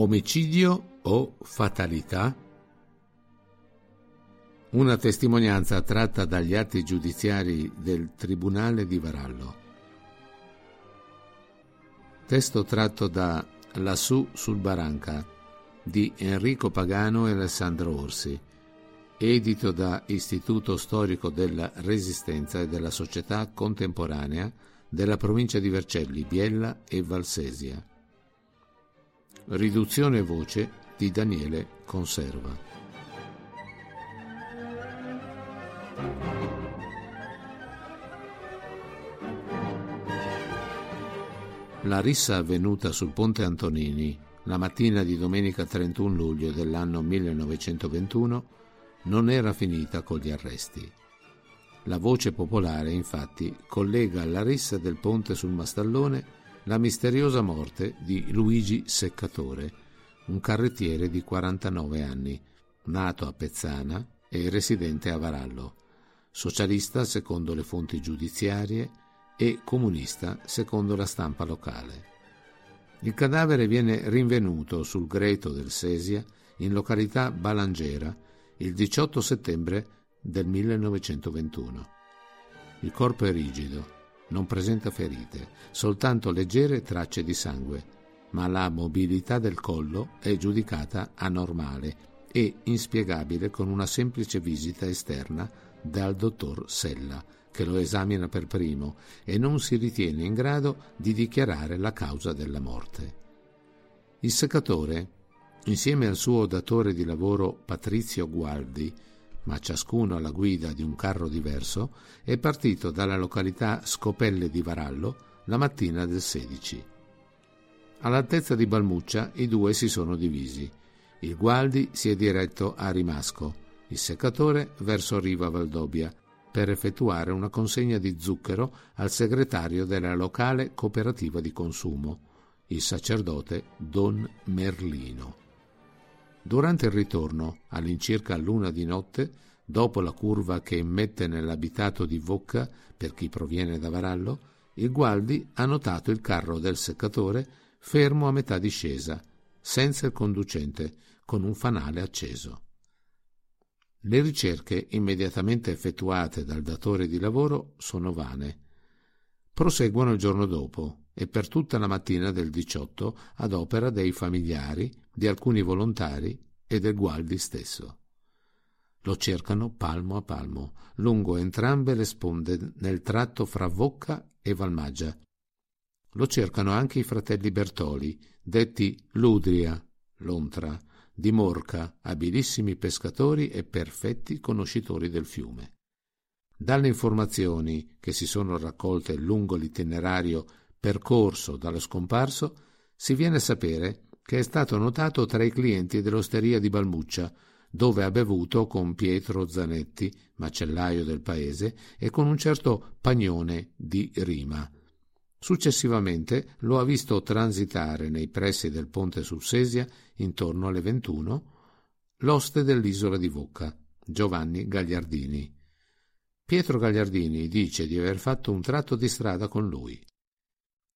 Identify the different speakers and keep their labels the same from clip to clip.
Speaker 1: Omicidio o fatalità? Una testimonianza tratta dagli atti giudiziari del Tribunale di Varallo. Testo tratto da Lassù sul Baranca di Enrico Pagano e Alessandro Orsi, edito da Istituto Storico della Resistenza e della Società Contemporanea della provincia di Vercelli, Biella e Valsesia. Riduzione voce di Daniele Conserva. La rissa avvenuta sul ponte Antonini la mattina di domenica 31 luglio dell'anno 1921 non era finita con gli arresti. La voce popolare, infatti, collega alla rissa del ponte sul Mastallone la misteriosa morte di Luigi Seccatore, un carrettiere di 49 anni, nato a Pezzana e residente a Varallo, socialista secondo le fonti giudiziarie e comunista secondo la stampa locale. Il cadavere viene rinvenuto sul greto del Sesia in località Balangera il 18 settembre del 1921. Il corpo è rigido, non presenta ferite, soltanto leggere tracce di sangue, ma la mobilità del collo è giudicata anormale e inspiegabile con una semplice visita esterna dal dottor Sella, che lo esamina per primo e non si ritiene in grado di dichiarare la causa della morte. Il seccatore, insieme al suo datore di lavoro Patrizio Gualdi, ma ciascuno alla guida di un carro diverso, è partito dalla località Scopelle di Varallo la mattina del 16. All'altezza di Balmuccia i due si sono divisi. Il Gualdi si è diretto a Rimasco, il seccatore verso Riva Valdobia, per effettuare una consegna di zucchero al segretario della locale cooperativa di consumo, il sacerdote Don Merlino. Durante il ritorno, all'incirca l'una di notte, dopo la curva che immette nell'abitato di Vocca per chi proviene da Varallo, il Gualdi ha notato il carro del seccatore fermo a metà discesa, senza il conducente, con un fanale acceso. Le ricerche immediatamente effettuate dal datore di lavoro sono vane. Proseguono il giorno dopo e per tutta la mattina del 18 ad opera dei familiari, di alcuni volontari e del Gualdi stesso. Lo cercano palmo a palmo, lungo entrambe le sponde nel tratto fra Vocca e Valmaggia. Lo cercano anche i fratelli Bertoli, detti Ludria, Lontra, di Morca, abilissimi pescatori e perfetti conoscitori del fiume. Dalle informazioni che si sono raccolte lungo l'itinerario percorso dallo scomparso, si viene a sapere che è stato notato tra i clienti dell'osteria di Balmuccia, dove ha bevuto con Pietro Zanetti, macellaio del paese, e con un certo Pagnone di Rima. Successivamente lo ha visto transitare nei pressi del ponte sul Sesia, intorno alle 21, l'oste dell'isola di Vocca, Giovanni Gagliardini. Pietro Gagliardini dice di aver fatto un tratto di strada con lui.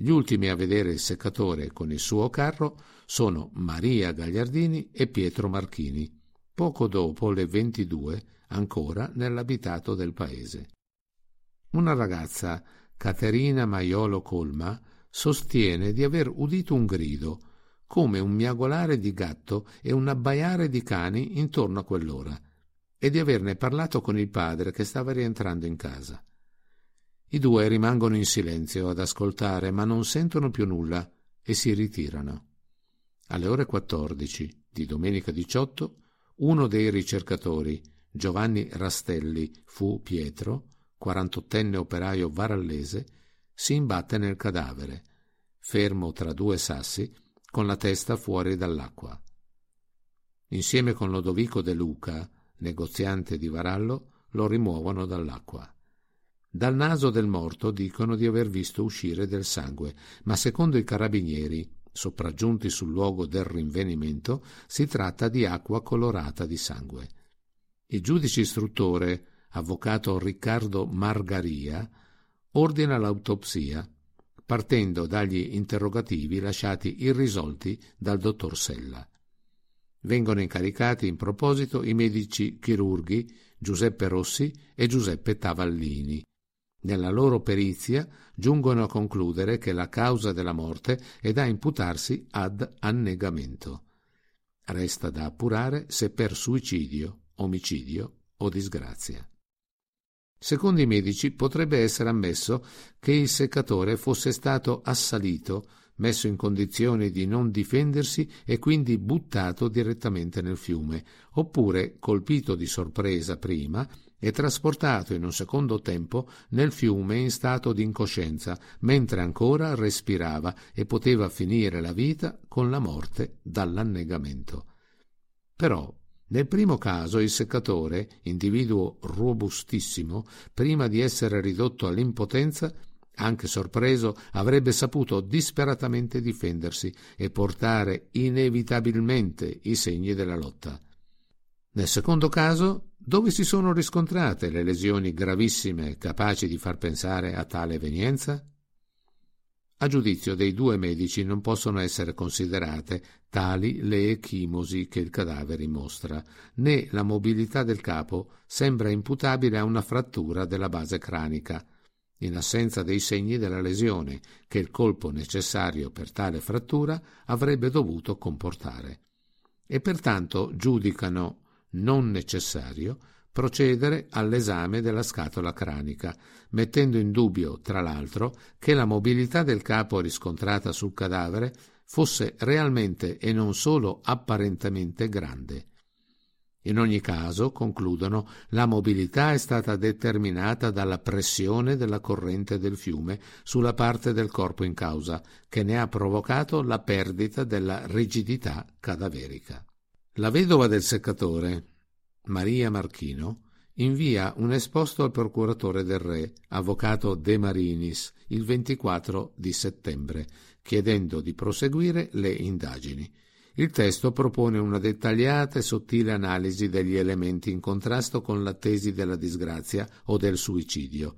Speaker 1: Gli ultimi a vedere il seccatore con il suo carro sono Maria Gagliardini e Pietro Marchini, poco dopo le 22, ancora nell'abitato del paese. Una ragazza, Caterina Maiolo Colma, sostiene di aver udito un grido, come un miagolare di gatto e un abbaiare di cani intorno a quell'ora, e di averne parlato con il padre che stava rientrando in casa. I due rimangono in silenzio ad ascoltare, ma non sentono più nulla e si ritirano. Alle ore 14 di domenica 18, uno dei ricercatori, Giovanni Rastelli, fu Pietro, 48enne operaio varallese, si imbatte nel cadavere, fermo tra due sassi, con la testa fuori dall'acqua. Insieme con Lodovico De Luca, negoziante di Varallo, lo rimuovono dall'acqua. Dal naso del morto dicono di aver visto uscire del sangue, ma secondo i carabinieri, sopraggiunti sul luogo del rinvenimento, si tratta di acqua colorata di sangue. Il giudice istruttore, avvocato Riccardo Margaria, ordina l'autopsia, partendo dagli interrogativi lasciati irrisolti dal dottor Sella. Vengono incaricati in proposito i medici chirurghi Giuseppe Rossi e Giuseppe Tavallini, nella loro perizia giungono a concludere che la causa della morte è da imputarsi ad annegamento. Resta da appurare se per suicidio, omicidio o disgrazia. Secondo i medici potrebbe essere ammesso che il seccatore fosse stato assalito, messo in condizioni di non difendersi e quindi buttato direttamente nel fiume, oppure colpito di sorpresa prima e trasportato in un secondo tempo nel fiume in stato di incoscienza, mentre ancora respirava e poteva finire la vita con la morte dall'annegamento. Però, nel primo caso, il seccatore, individuo robustissimo, prima di essere ridotto all'impotenza, anche sorpreso, avrebbe saputo disperatamente difendersi e portare inevitabilmente i segni della lotta. Nel secondo caso, dove si sono riscontrate le lesioni gravissime capaci di far pensare a tale evenienza? A giudizio dei due medici non possono essere considerate tali le echimosi che il cadavere mostra, né la mobilità del capo sembra imputabile a una frattura della base cranica, in assenza dei segni della lesione che il colpo necessario per tale frattura avrebbe dovuto comportare. E pertanto giudicano non necessario procedere all'esame della scatola cranica, mettendo in dubbio, tra l'altro, che la mobilità del capo riscontrata sul cadavere fosse realmente e non solo apparentemente grande. In ogni caso, concludono, la mobilità è stata determinata dalla pressione della corrente del fiume sulla parte del corpo in causa, che ne ha provocato la perdita della rigidità cadaverica. La vedova del seccatore, Maria Marchino, invia un esposto al procuratore del re, avvocato De Marinis, il 24 di settembre, chiedendo di proseguire le indagini. Il testo propone una dettagliata e sottile analisi degli elementi in contrasto con la tesi della disgrazia o del suicidio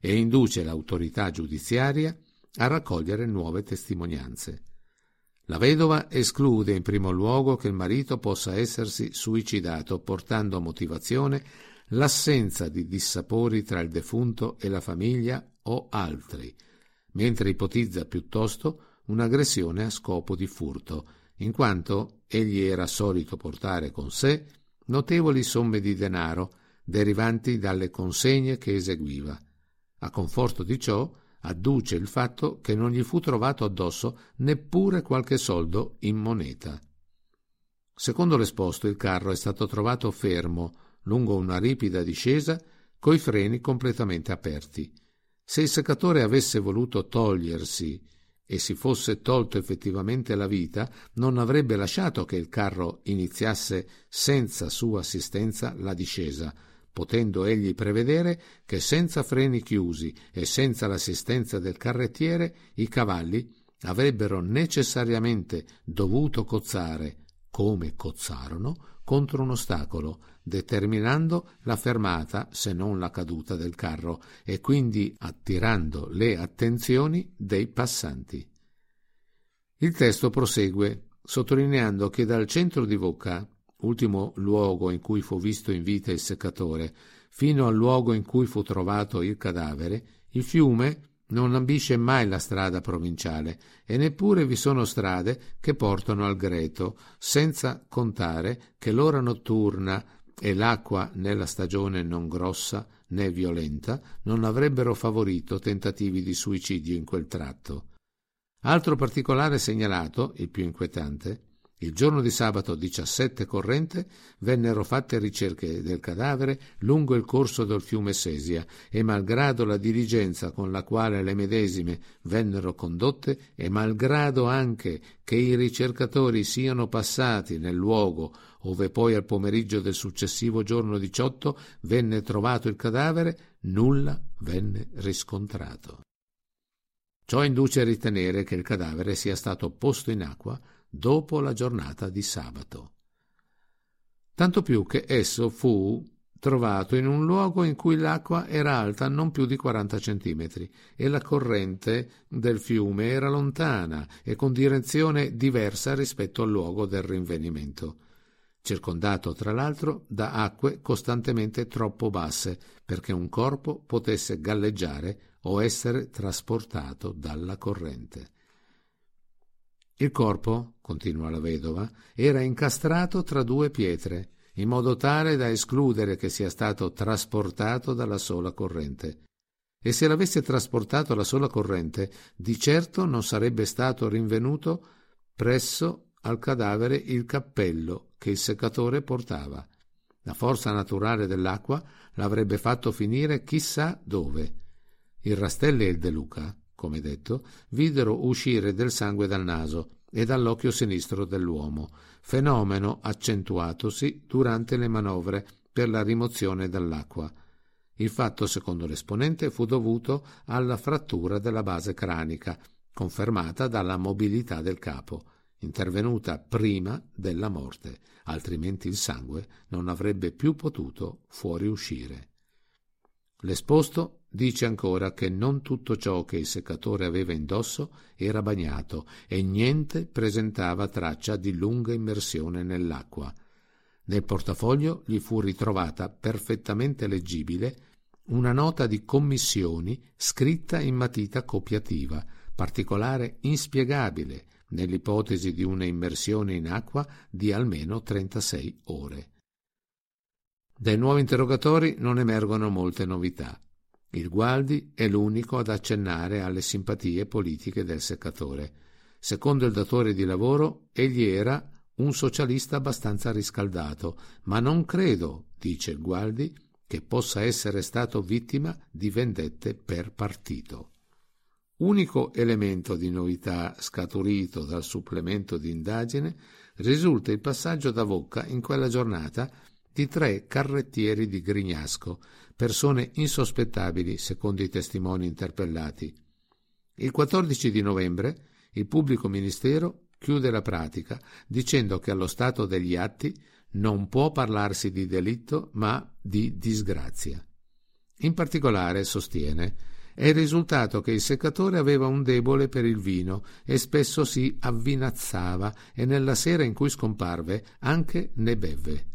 Speaker 1: e induce l'autorità giudiziaria a raccogliere nuove testimonianze. La vedova esclude in primo luogo che il marito possa essersi suicidato, portando a motivazione l'assenza di dissapori tra il defunto e la famiglia o altri, mentre ipotizza piuttosto un'aggressione a scopo di furto, in quanto egli era solito portare con sé notevoli somme di denaro derivanti dalle consegne che eseguiva. A conforto di ciò, adduce il fatto che non gli fu trovato addosso neppure qualche soldo in moneta. Secondo l'esposto, il carro è stato trovato fermo lungo una ripida discesa coi freni completamente aperti. Se il seccatore avesse voluto togliersi e si fosse tolto effettivamente la vita, non avrebbe lasciato che il carro iniziasse senza sua assistenza la discesa, potendo egli prevedere che senza freni chiusi e senza l'assistenza del carrettiere i cavalli avrebbero necessariamente dovuto cozzare, come cozzarono, contro un ostacolo, determinando la fermata, se non la caduta del carro, e quindi attirando le attenzioni dei passanti. Il testo prosegue sottolineando che dal centro di Vocca, ultimo luogo in cui fu visto in vita il seccatore, fino al luogo in cui fu trovato il cadavere, il fiume non ambisce mai la strada provinciale e neppure vi sono strade che portano al Greto, senza contare che l'ora notturna e l'acqua nella stagione non grossa né violenta non avrebbero favorito tentativi di suicidio in quel tratto. Altro particolare segnalato, il più inquietante, il giorno di sabato 17 corrente vennero fatte ricerche del cadavere lungo il corso del fiume Sesia e malgrado la diligenza con la quale le medesime vennero condotte e malgrado anche che i ricercatori siano passati nel luogo ove poi al pomeriggio del successivo giorno 18 venne trovato il cadavere, nulla venne riscontrato. Ciò induce a ritenere che il cadavere sia stato posto in acqua dopo la giornata di sabato. Tanto più che esso fu trovato in un luogo in cui l'acqua era alta non più di 40 centimetri e la corrente del fiume era lontana e con direzione diversa rispetto al luogo del rinvenimento, circondato tra l'altro da acque costantemente troppo basse perché un corpo potesse galleggiare o essere trasportato dalla corrente. Il corpo, continua la vedova, era incastrato tra due pietre, in modo tale da escludere che sia stato trasportato dalla sola corrente. E se l'avesse trasportato la sola corrente, di certo non sarebbe stato rinvenuto presso al cadavere il cappello che il seccatore portava. La forza naturale dell'acqua l'avrebbe fatto finire chissà dove. Il Rastelli e il De Luca come detto, videro uscire del sangue dal naso e dall'occhio sinistro dell'uomo, fenomeno accentuatosi durante le manovre per la rimozione dall'acqua. Il fatto, secondo l'esponente, fu dovuto alla frattura della base cranica, confermata dalla mobilità del capo, intervenuta prima della morte, altrimenti il sangue non avrebbe più potuto fuoriuscire. L'esposto dice ancora che non tutto ciò che il seccatore aveva indosso era bagnato e niente presentava traccia di lunga immersione nell'acqua. Nel portafoglio gli fu ritrovata perfettamente leggibile una nota di commissioni scritta in matita copiativa, particolare inspiegabile nell'ipotesi di una immersione in acqua di almeno 36 ore. Dai nuovi interrogatori non emergono molte novità. Il Gualdi è l'unico ad accennare alle simpatie politiche del seccatore. Secondo il datore di lavoro, egli era un socialista abbastanza riscaldato, ma non credo, dice Gualdi, che possa essere stato vittima di vendette per partito. Unico elemento di novità scaturito dal supplemento di indagine risulta il passaggio da Vocca in quella giornata di tre carrettieri di Grignasco, persone insospettabili secondo i testimoni interpellati. Il 14 di novembre il pubblico ministero chiude la pratica dicendo che allo stato degli atti non può parlarsi di delitto ma di disgrazia. In particolare sostiene è il risultato che il seccatore aveva un debole per il vino e spesso si avvinazzava e nella sera in cui scomparve anche ne bevve.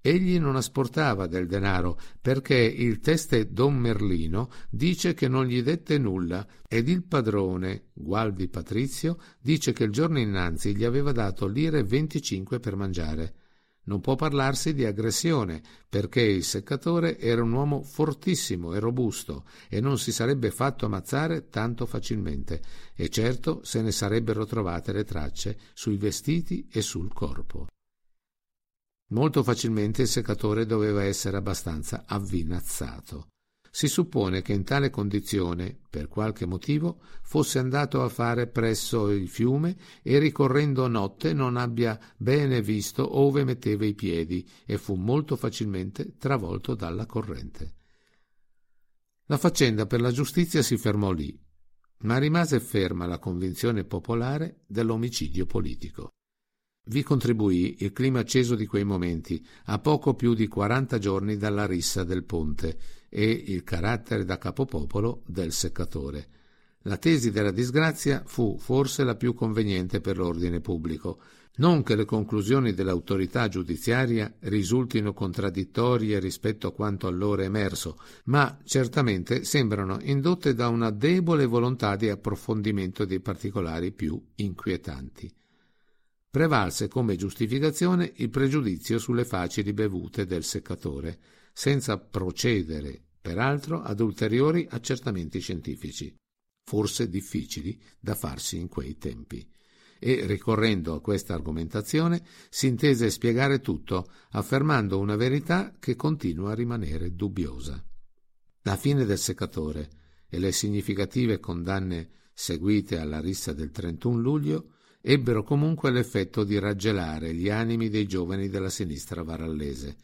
Speaker 1: Egli non asportava del denaro perché il teste Don Merlino dice che non gli dette nulla ed il padrone, Gualdi Patrizio, dice che il giorno innanzi gli aveva dato lire 25 per mangiare. Non può parlarsi di aggressione, perché il seccatore era un uomo fortissimo e robusto e non si sarebbe fatto ammazzare tanto facilmente, e certo se ne sarebbero trovate le tracce sui vestiti e sul corpo. Molto facilmente il seccatore doveva essere abbastanza avvinazzato. Si suppone che in tale condizione, per qualche motivo, fosse andato a fare presso il fiume e ricorrendo a notte non abbia bene visto ove metteva i piedi e fu molto facilmente travolto dalla corrente. La faccenda per la giustizia si fermò lì, ma rimase ferma la convinzione popolare dell'omicidio politico. Vi contribuì il clima acceso di quei momenti, a poco più di 40 giorni dalla rissa del ponte, e il carattere da capopopolo del seccatore. La tesi della disgrazia fu forse la più conveniente per l'ordine pubblico. Non che le conclusioni dell'autorità giudiziaria risultino contraddittorie rispetto a quanto allora emerso, ma certamente sembrano indotte da una debole volontà di approfondimento dei particolari più inquietanti prevalse come giustificazione il pregiudizio sulle facili bevute del seccatore, senza procedere, peraltro, ad ulteriori accertamenti scientifici, forse difficili da farsi in quei tempi. E, ricorrendo a questa argomentazione, si intese spiegare tutto, affermando una verità che continua a rimanere dubbiosa. La fine del seccatore e le significative condanne seguite alla rissa del 31 luglio ebbero comunque l'effetto di raggelare gli animi dei giovani della sinistra varallese,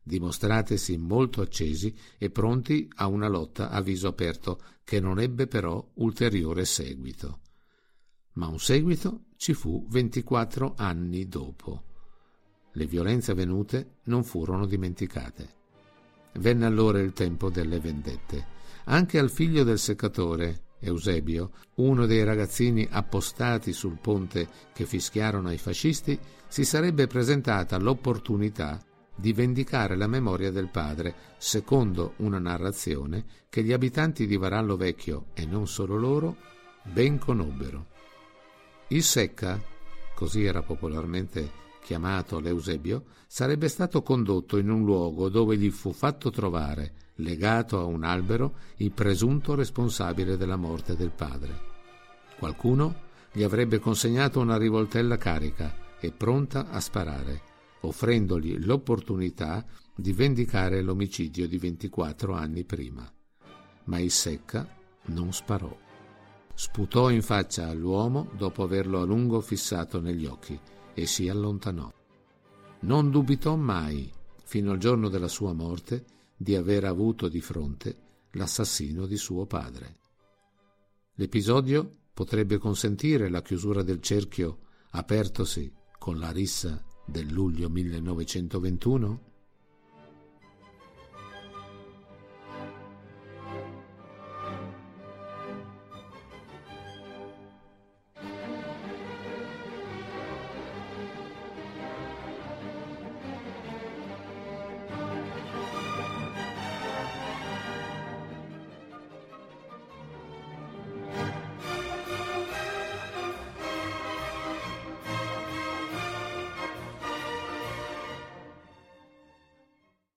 Speaker 1: dimostratesi molto accesi e pronti a una lotta a viso aperto che non ebbe però ulteriore seguito. Ma un seguito ci fu 24 anni dopo. Le violenze avvenute non furono dimenticate. Venne allora il tempo delle vendette. Anche al figlio del seccatore, Eusebio, uno dei ragazzini appostati sul ponte che fischiarono ai fascisti, si sarebbe presentata l'opportunità di vendicare la memoria del padre, secondo una narrazione che gli abitanti di Varallo Vecchio, e non solo loro, ben conobbero. Il Secca, così era popolarmente chiamato l'Eusebio, sarebbe stato condotto in un luogo dove gli fu fatto trovare legato a un albero, il presunto responsabile della morte del padre. Qualcuno gli avrebbe consegnato una rivoltella carica e pronta a sparare, offrendogli l'opportunità di vendicare l'omicidio di 24 anni prima. Ma il secca non sparò. Sputò in faccia all'uomo dopo averlo a lungo fissato negli occhi e si allontanò. Non dubitò mai, fino al giorno della sua morte, di aver avuto di fronte l'assassino di suo padre. L'episodio potrebbe consentire la chiusura del cerchio apertosi con la rissa del luglio 1921?